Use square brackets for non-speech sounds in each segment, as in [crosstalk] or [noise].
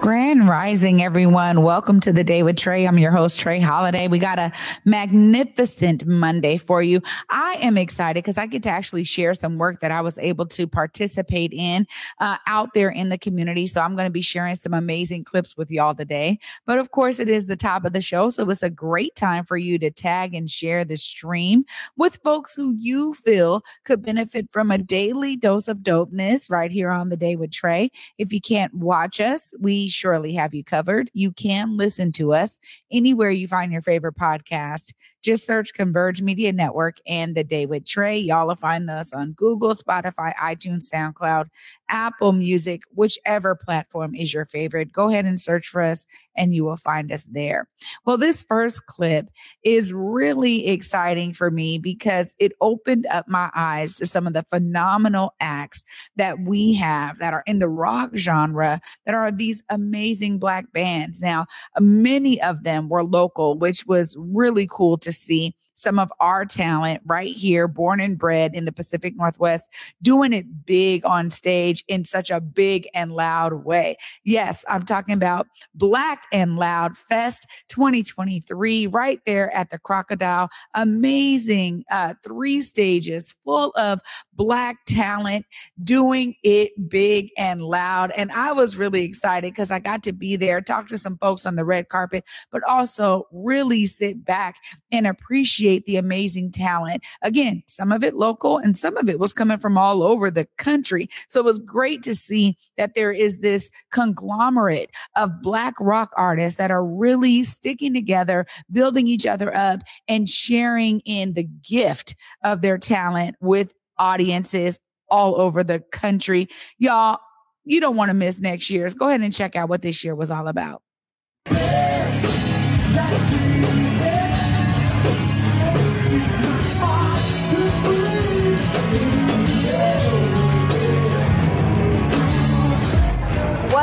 Grand Rising, everyone. Welcome to the day with Trae. I'm your host, Trae Holiday. We got a magnificent Monday for you. I am excited because I get to actually share some work that I was able to participate in uh, out there in the community. So I'm going to be sharing some amazing clips with y'all today. But of course, it is the top of the show. So it's a great time for you to tag and share the stream with folks who you feel could benefit from a daily dose of dopeness right here on the day with Trae. If you can't watch us, we surely have you covered. You can listen to us anywhere you find your favorite podcast. Just search Converge Media Network and The Day with Trae. Y'all will find us on Google, Spotify, iTunes, SoundCloud, Apple Music, whichever platform is your favorite. Go ahead and search for us and you will find us there. Well, this first clip is really exciting for me because it opened up my eyes to some of the phenomenal acts that we have that are in the rock genre that are these amazing black bands. Now, many of them were local, which was really cool to see some of our talent right here, born and bred in the Pacific Northwest, doing it big on stage in such a big and loud way. Yes, I'm talking about Black and Loud Fest 2023, right there at the Crocodile. Amazing uh, three stages full of Black talent doing it big and loud. And I was really excited because I got to be there, talk to some folks on the red carpet, but also really sit back and appreciate the amazing talent. Again, some of it local and some of it was coming from all over the country. So it was great to see that there is this conglomerate of Black rock artists that are really sticking together, building each other up, and sharing in the gift of their talent with audiences all over the country. Y'all, you don't want to miss next year's. Go ahead and check out what this year was all about.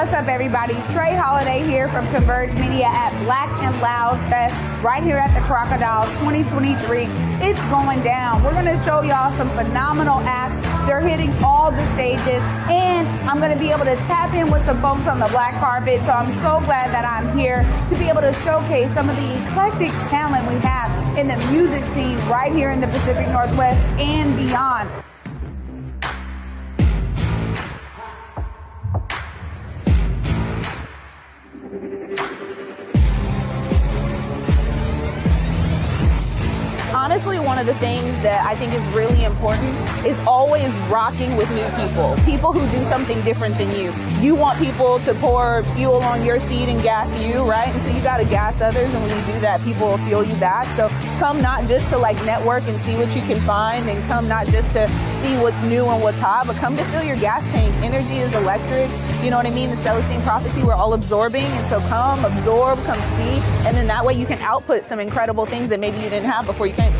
What's up, everybody? Trae Holiday here from Converge Media at Black and Loud Fest, right here at the Crocodile 2023. It's going down. We're going to show y'all some phenomenal acts. They're hitting all the stages, and I'm going to be able to tap in with some folks on the black carpet. So I'm so glad that I'm here to be able to showcase some of the eclectic talent we have in the music scene right here in the Pacific Northwest and beyond. Honestly, one of the things that I think is really important is always rocking with new people, people who do something different than you. You want people to pour fuel on your seat and gas you, right? And so you got to gas others. And when you do that, people will fuel you back. So come not just to like network and see what you can find and come not just to see what's new and what's hot, but come to fill your gas tank. Energy is electric. You know what I mean? The Celestine prophecy, we're all absorbing. And so come absorb, come see. And then that way you can output some incredible things that maybe you didn't have before you came.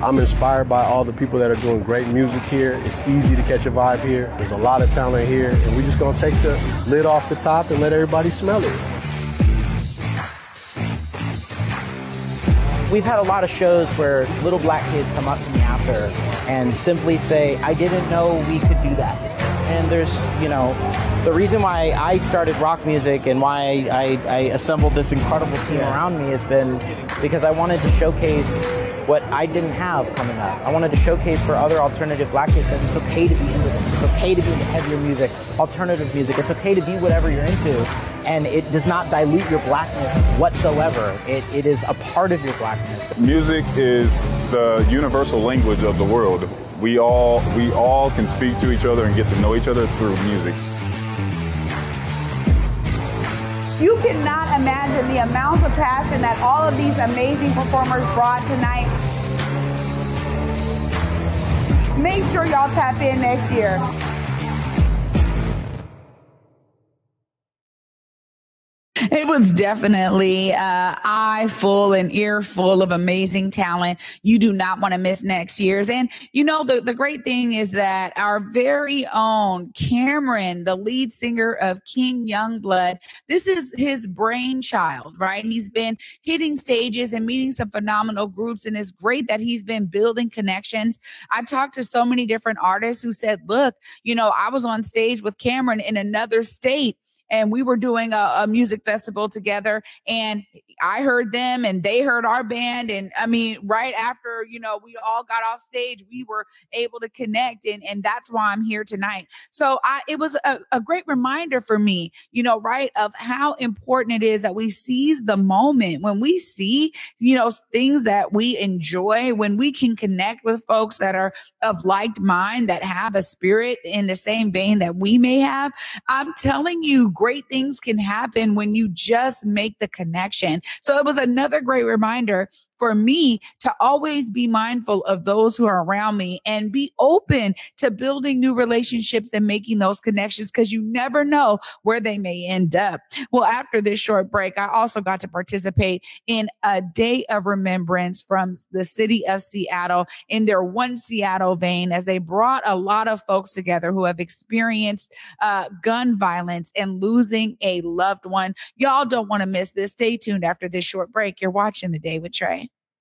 I'm inspired by all the people that are doing great music here. It's easy to catch a vibe here. There's a lot of talent here, and we're just gonna take the lid off the top and let everybody smell it. We've had a lot of shows where little black kids come up to me after and simply say, I didn't know we could do that. And there's, you know, the reason why I started rock music and why I, I assembled this incredible team around me has been because I wanted to showcase what I didn't have coming up. I wanted to showcase for other alternative black kids that it's okay to be into this. It's okay to be into heavier music, alternative music. It's okay to be whatever you're into. And it does not dilute your blackness whatsoever. It, it is a part of your blackness. Music is the universal language of the world. We all, we all can speak to each other and get to know each other through music. You cannot imagine the amounts of passion that all of these amazing performers brought tonight. Make sure y'all tap in next year. It was definitely uh, eye full and ear full of amazing talent. You do not want to miss next year's. And you know, the, the great thing is that our very own Cameron, the lead singer of King Youngblood, this is his brainchild, right? He's been hitting stages and meeting some phenomenal groups. And it's great that he's been building connections. I talked to so many different artists who said, look, you know, I was on stage with Cameron in another state and we were doing a, a, music festival together and I heard them and they heard our band. And I mean, right after, you know, we all got off stage, we were able to connect. And, and that's why I'm here tonight. So I, it was a, a great reminder for me, you know, right, of how important it is that we seize the moment when we see, you know, things that we enjoy, when we can connect with folks that are of like mind, that have a spirit in the same vein that we may have. I'm telling you, great things can happen when you just make the connection. So it was another great reminder for me to always be mindful of those who are around me and be open to building new relationships and making those connections because you never know where they may end up. Well, after this short break, I also got to participate in a day of remembrance from the city of Seattle in their One Seattle vein as they brought a lot of folks together who have experienced uh, gun violence and losing a loved one. Y'all don't want to miss this. Stay tuned after this short break. You're watching The Day with Trae.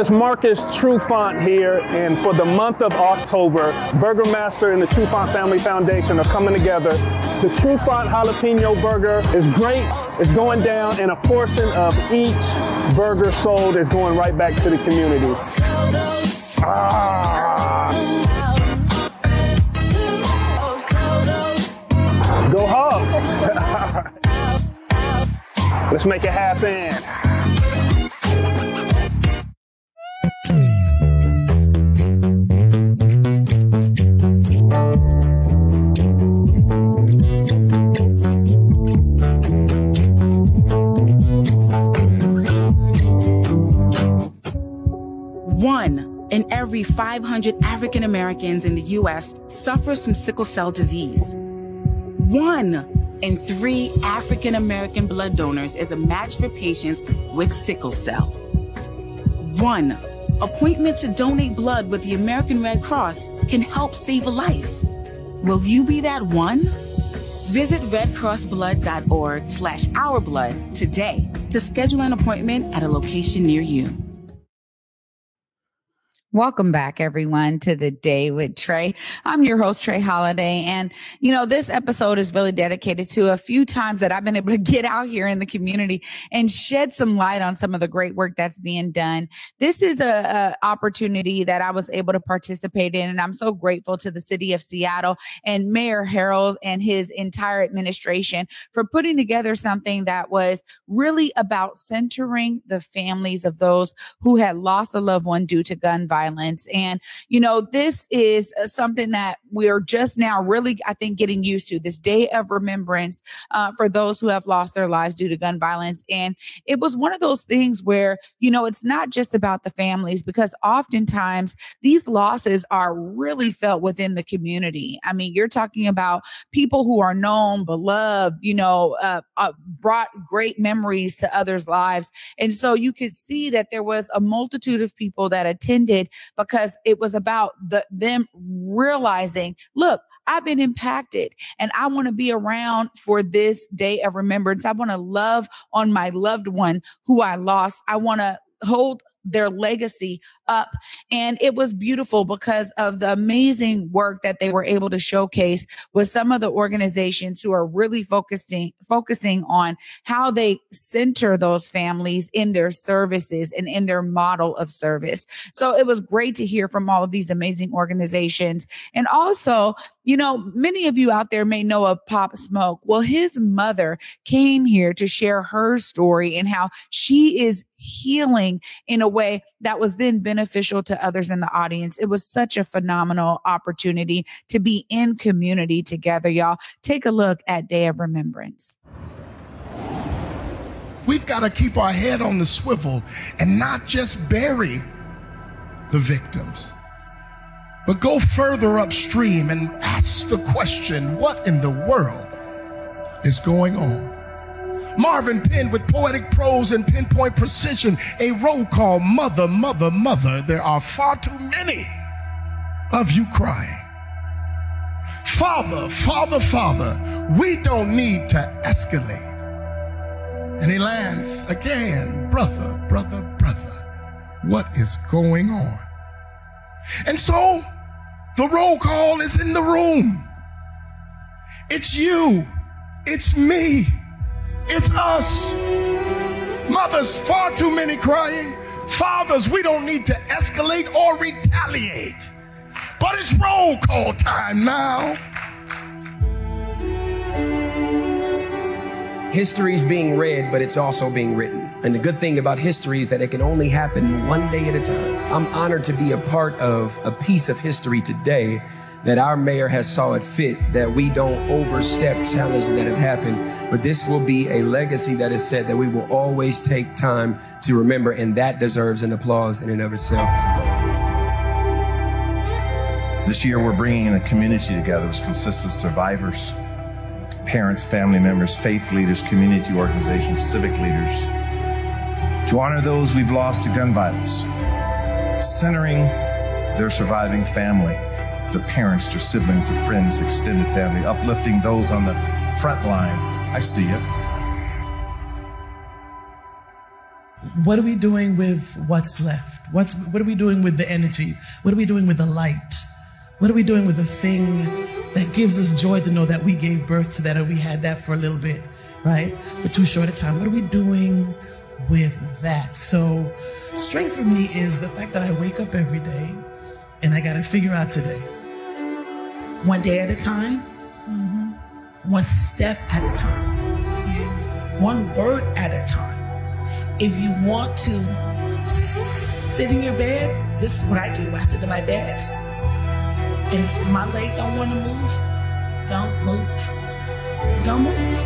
It's Marcus Trufant here, and for the month of October, Burgermaster and the Trufant Family Foundation are coming together. The Trufant Jalapeno Burger is great. It's going down, and a portion of each burger sold is going right back to the community. Ah. Go Hawks! [laughs] Let's make it happen. 200 African Americans in the U.S. suffers from sickle cell disease. One in three African American blood donors is a match for patients with sickle cell. One appointment to donate blood with the American Red Cross can help save a life. Will you be that one? Visit redcrossblood.org slash ourblood today to schedule an appointment at a location near you. Welcome back, everyone, to the day with Trae. I'm your host, Trae Holiday. And, you know, this episode is really dedicated to a few times that I've been able to [laughs] get out here in the community and shed some light on some of the great work that's being done. This is a, a opportunity that I was able to participate in. And I'm so grateful to the city of Seattle and Mayor Harrell and his entire administration for putting together something that was really about centering the families of those who had lost a loved one due to gun violence violence. And, you know, this is uh, something that we're just now really, I think, getting used to this day of remembrance uh, for those who have lost their lives due to gun violence. And it was one of those things where, you know, it's not just about the families because oftentimes these losses are really felt within the community. I mean, you're talking about people who are known, beloved, you know, uh, uh, brought great memories to others' lives. And so you could see that there was a multitude of people that attended because it was about the them realizing, look, I've been impacted and I want to be around for this day of remembrance. I want to love on my loved one who I lost. I want to hold their legacy up. And it was beautiful because of the amazing work that they were able to showcase with some of the organizations who are really focusing, focusing on how they center those families in their services and in their model of service. So it was great to hear from all of these amazing organizations. And also, you know, many of you out there may know of Pop Smoke. Well, his mother came here to share her story and how she is healing in a way that was then beneficial to others in the audience. It was such a phenomenal opportunity to be in community together, y'all. Take a look at Day of Remembrance. We've got to keep our head on the swivel and not just bury the victims, but go further upstream and ask the question what in the world is going on? Marvin penned with poetic prose and pinpoint precision a roll call Mother, Mother, Mother. There are far too many of you crying. Father, Father, Father, we don't need to escalate. And he lands again, brother, brother, brother, what is going on? And so the roll call is in the room. It's you. It's me. It's us. Mothers, far too many crying. Fathers, we don't need to escalate or retaliate. But it's roll call time now. History is being read, but it's also being written. And the good thing about history is that it can only happen one day at a time. I'm honored to be a part of a piece of history today that our mayor has saw it fit that we don't overstep challenges that have happened, but this will be a legacy that is set that we will always take time to remember, and that deserves an applause in and of itself. This year, we're bringing a community together which consists of survivors, parents, family members, faith leaders, community organizations, civic leaders, to honor those we've lost to gun violence, centering their surviving family the parents, their siblings, their friends, extended family, uplifting those on the front line. I see it. What are we doing with what's left? What's, what are we doing with the energy? What are we doing with the light? What are we doing with the thing that gives us joy to know that we gave birth to that or we had that for a little bit, right? For too short a time. What are we doing with that? So, strength for me is the fact that I wake up every day and I got to figure out today one day at a time, mm-hmm. one step at a time, one word at a time. If you want to sit in your bed, this is what I do. I sit in my bed. And if my leg don't want to move, don't move. Don't move.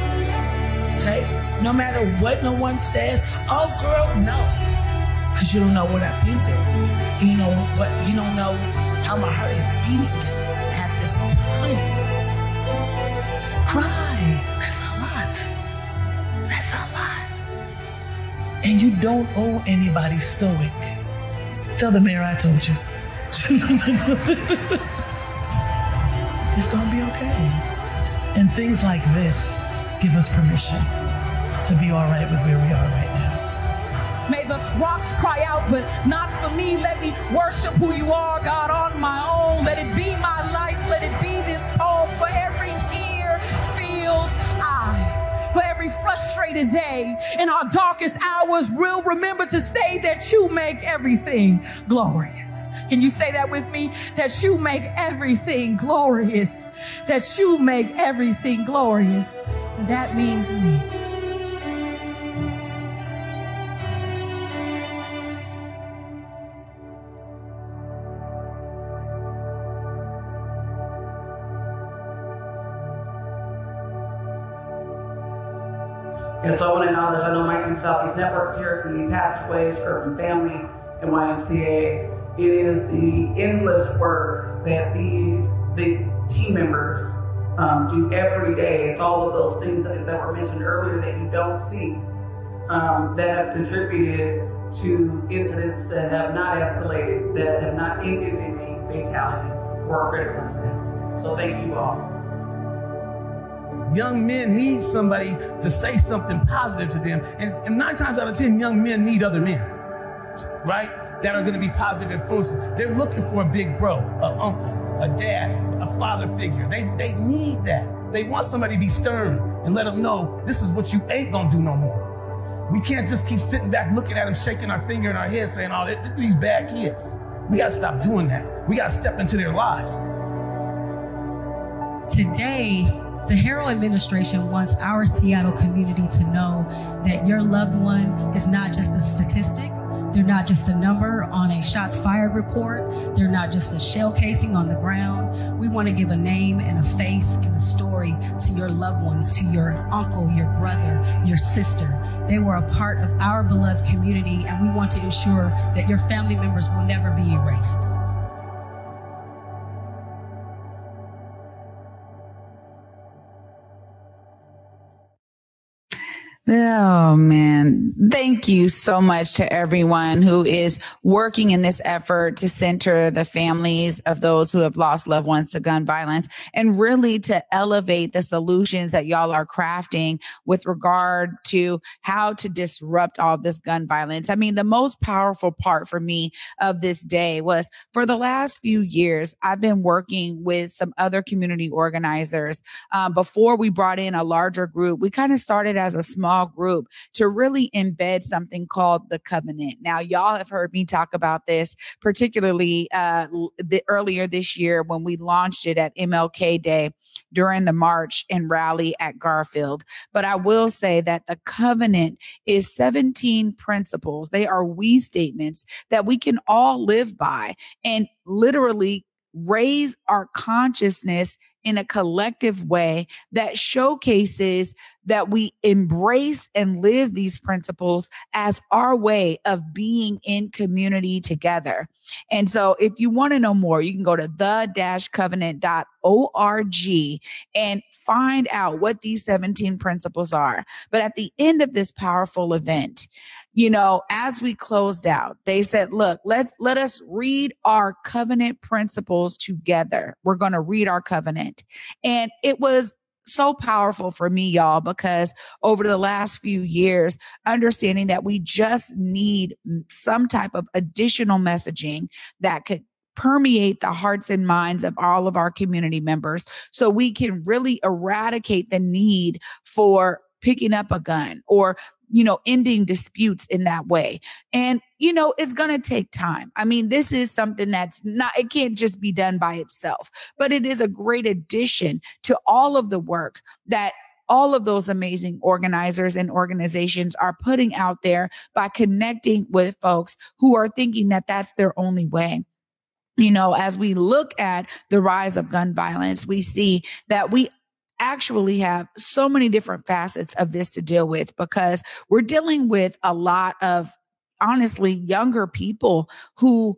Okay? No matter what no one says, oh girl, no. Because you don't know what I've been through. You know what you don't know how my heart is beating this time. Cry. That's a lot. That's a lot. And you don't owe anybody stoic. Tell the mayor I told you. [laughs] it's gonna be okay. And things like this give us permission to be all right with where we are right now. May the rocks cry out, but not for me. Let me worship who you are, God, on my own. Let it be my life. Let it be this poem for every tear filled eye. For every frustrated day in our darkest hours, we'll remember to say that you make everything glorious. Can you say that with me? That you make everything glorious. That you make everything glorious. And that means me. And so I want to acknowledge, I know my team Southeast Network here, community passageways, urban family, and YMCA. It is the endless work that these big team members um, do every day. It's all of those things that, that were mentioned earlier that you don't see um, that have contributed to incidents that have not escalated, that have not ended in a fatality or a critical incident. So thank you all. Young men need somebody to say something positive to them. And, and nine times out of ten, young men need other men. right? That are going to be positive influences. They're looking for a big bro, an uncle, a dad, a father figure. They, they need that. They want somebody to be stern and let them know this is what you ain't going to do no more. We can't just keep sitting back looking at them, shaking our finger in our head saying, oh, these bad kids. We got to stop doing that. We got to step into their lives. Today, the Harrell administration wants our Seattle community to know that your loved one is not just a statistic. They're not just a number on a shots fired report. They're not just a shell casing on the ground. We want to give a name and a face and a story to your loved ones, to your uncle, your brother, your sister. They were a part of our beloved community, and we want to ensure that your family members will never be erased. Oh man. Thank you so much to everyone who is working in this effort to center the families of those who have lost loved ones to gun violence and really to elevate the solutions that y'all are crafting with regard to how to disrupt all this gun violence. I mean, the most powerful part for me of this day was for the last few years, I've been working with some other community organizers. Um, before we brought in a larger group, we kind of started as a small small group to really embed something called the covenant. Now, y'all have heard me talk about this, particularly uh, the, earlier this year when we launched it at MLK Day during the march and rally at Garfield. But I will say that the covenant is 17 principles. They are we statements that we can all live by and literally raise our consciousness in a collective way that showcases that we embrace and live these principles as our way of being in community together. And so if you want to know more, you can go to the-covenant.org and find out what these 17 principles are. But at the end of this powerful event, you know, as we closed out, they said, look, let's let us read our covenant principles together. We're going to read our covenant. And it was so powerful for me, y'all, because over the last few years, understanding that we just need some type of additional messaging that could permeate the hearts and minds of all of our community members so we can really eradicate the need for picking up a gun or you know, ending disputes in that way. And, you know, it's going to take time. I mean, this is something that's not, it can't just be done by itself, but it is a great addition to all of the work that all of those amazing organizers and organizations are putting out there by connecting with folks who are thinking that that's their only way you know, as we look at the rise of gun violence, we see that we actually have so many different facets of this to deal with because we're dealing with a lot of honestly younger people who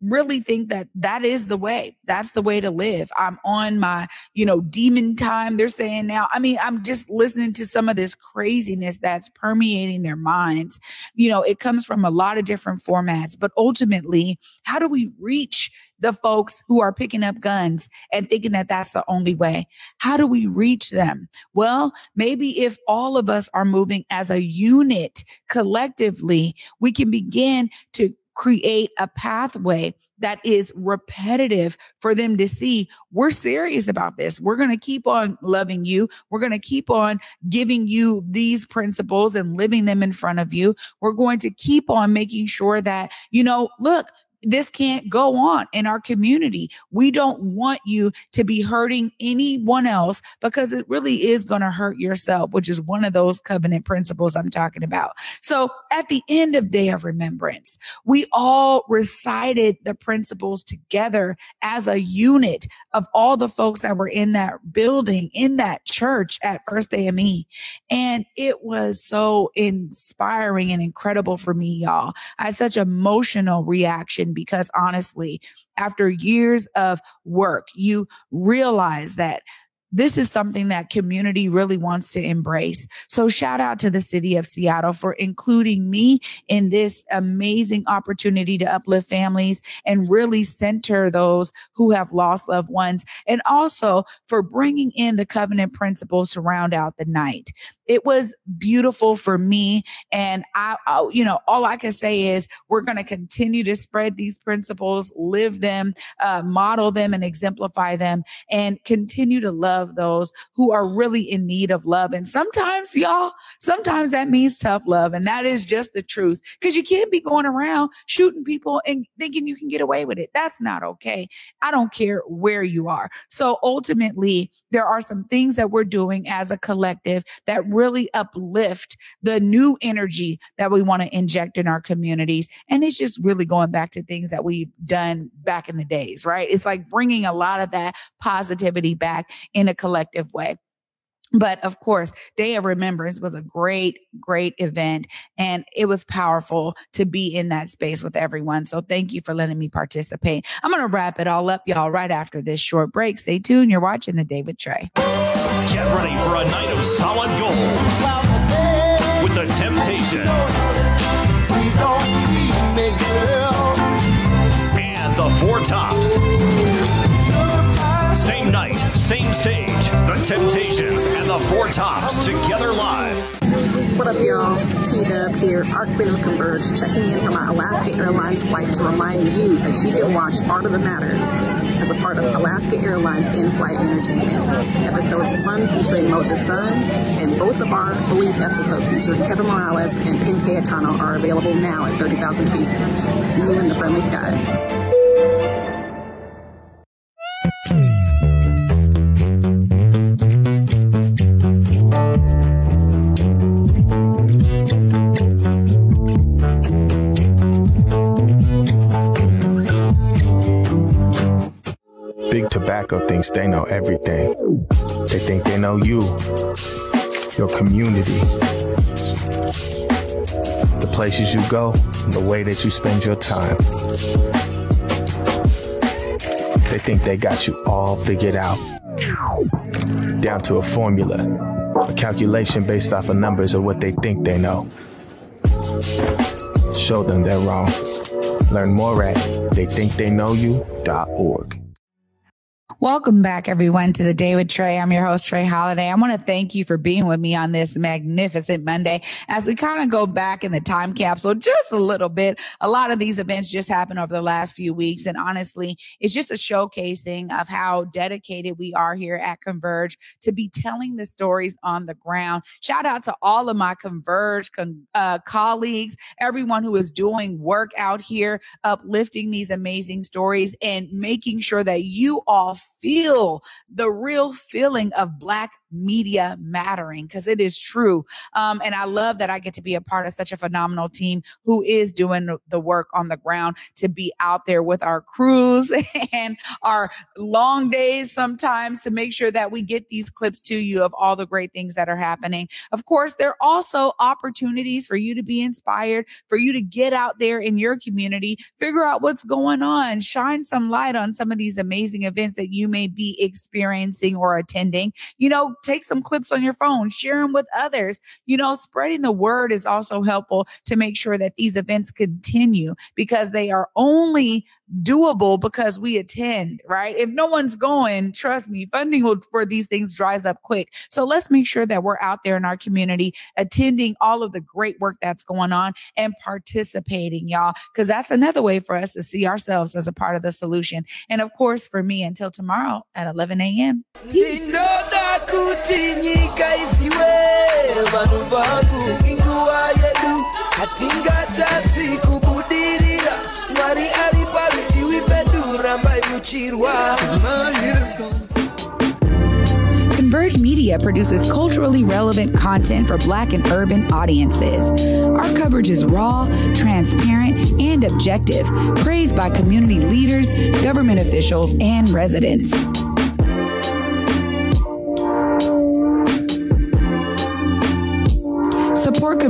really think that that is the way that's the way to live i'm on my you know demon time they're saying now i mean i'm just listening to some of this craziness that's permeating their minds you know it comes from a lot of different formats but ultimately how do we reach the folks who are picking up guns and thinking that that's the only way. How do we reach them? Well, maybe if all of us are moving as a unit collectively, we can begin to create a pathway that is repetitive for them to see we're serious about this. We're going to keep on loving you. We're going to keep on giving you these principles and living them in front of you. We're going to keep on making sure that, you know, look, this can't go on in our community. We don't want you to be hurting anyone else because it really is going to hurt yourself, which is one of those covenant principles I'm talking about. So at the end of Day of Remembrance, we all recited the principles together as a unit of all the folks that were in that building, in that church at First AME. And it was so inspiring and incredible for me, y'all. I had such emotional reaction because honestly, after years of work, you realize that this is something that community really wants to embrace. So shout out to the city of Seattle for including me in this amazing opportunity to uplift families and really center those who have lost loved ones and also for bringing in the covenant principles to round out the night it was beautiful for me. And I, I you know, all I can say is we're going to continue to spread these principles, live them, uh, model them, and exemplify them, and continue to love those who are really in need of love. And sometimes, y'all, sometimes that means tough love. And that is just the truth because you can't be going around shooting people and thinking you can get away with it. That's not okay. I don't care where you are. So ultimately, there are some things that we're doing as a collective that really uplift the new energy that we want to inject in our communities. And it's just really going back to things that we've done back in the days, right? It's like bringing a lot of that positivity back in a collective way. But of course day of remembrance was a great great event and it was powerful to be in that space with everyone. So thank you for letting me participate. I'm going to wrap it all up y'all right after this short break. Stay tuned. You're watching the day with Trae. Get ready for a night of solid gold with the temptations. And the four tops. Same night same stage the Temptations and the Four Tops together live. What up, y'all? T Dub here, Art Queen of Converge, checking in from my Alaska Airlines flight to remind you that you can watch Art of the Matter as a part of Alaska Airlines in-flight entertainment. Episodes one featuring Moses Sun and both of our police episodes featuring Kevin Morales and Pen Cayetano are available now at 30,000 feet. See you in the friendly skies. Tobacco thinks they know everything. They think they know you, your community, the places you go, the way that you spend your time. They think they got you all figured out, down to a formula, a calculation based off of numbers of what they think they know. Show them they're wrong. Learn more at theythinktheyknowyou.org. Welcome back, everyone, to the day with Trae. I'm your host, Trae Holiday. I want to thank you for being with me on this magnificent Monday as we kind of go back in the time capsule just a little bit. A lot of these events just happened over the last few weeks. And honestly, it's just a showcasing of how dedicated we are here at Converge to be telling the stories on the ground. Shout out to all of my Converge con- uh, colleagues, everyone who is doing work out here, uplifting these amazing stories and making sure that you all feel the real feeling of Black media mattering because it is true. Um, and I love that I get to be a part of such a phenomenal team who is doing the work on the ground to be out there with our crews [laughs] and our long days sometimes to make sure that we get these clips to you of all the great things that are happening. Of course, there are also opportunities for you to be inspired, for you to get out there in your community, figure out what's going on, shine some light on some of these amazing events that you may be experiencing or attending. You know, take some clips on your phone, share them with others. You know, spreading the word is also helpful to make sure that these events continue because they are only doable because we attend, right? If no one's going, trust me, funding for these things dries up quick. So let's make sure that we're out there in our community attending all of the great work that's going on and participating, y'all, because that's another way for us to see ourselves as a part of the solution. And of course, for me, until tomorrow at 11 a.m. Peace. Converge Media produces culturally relevant content for Black and urban audiences. Our coverage is raw, transparent, and objective, praised by community leaders, government officials, and residents.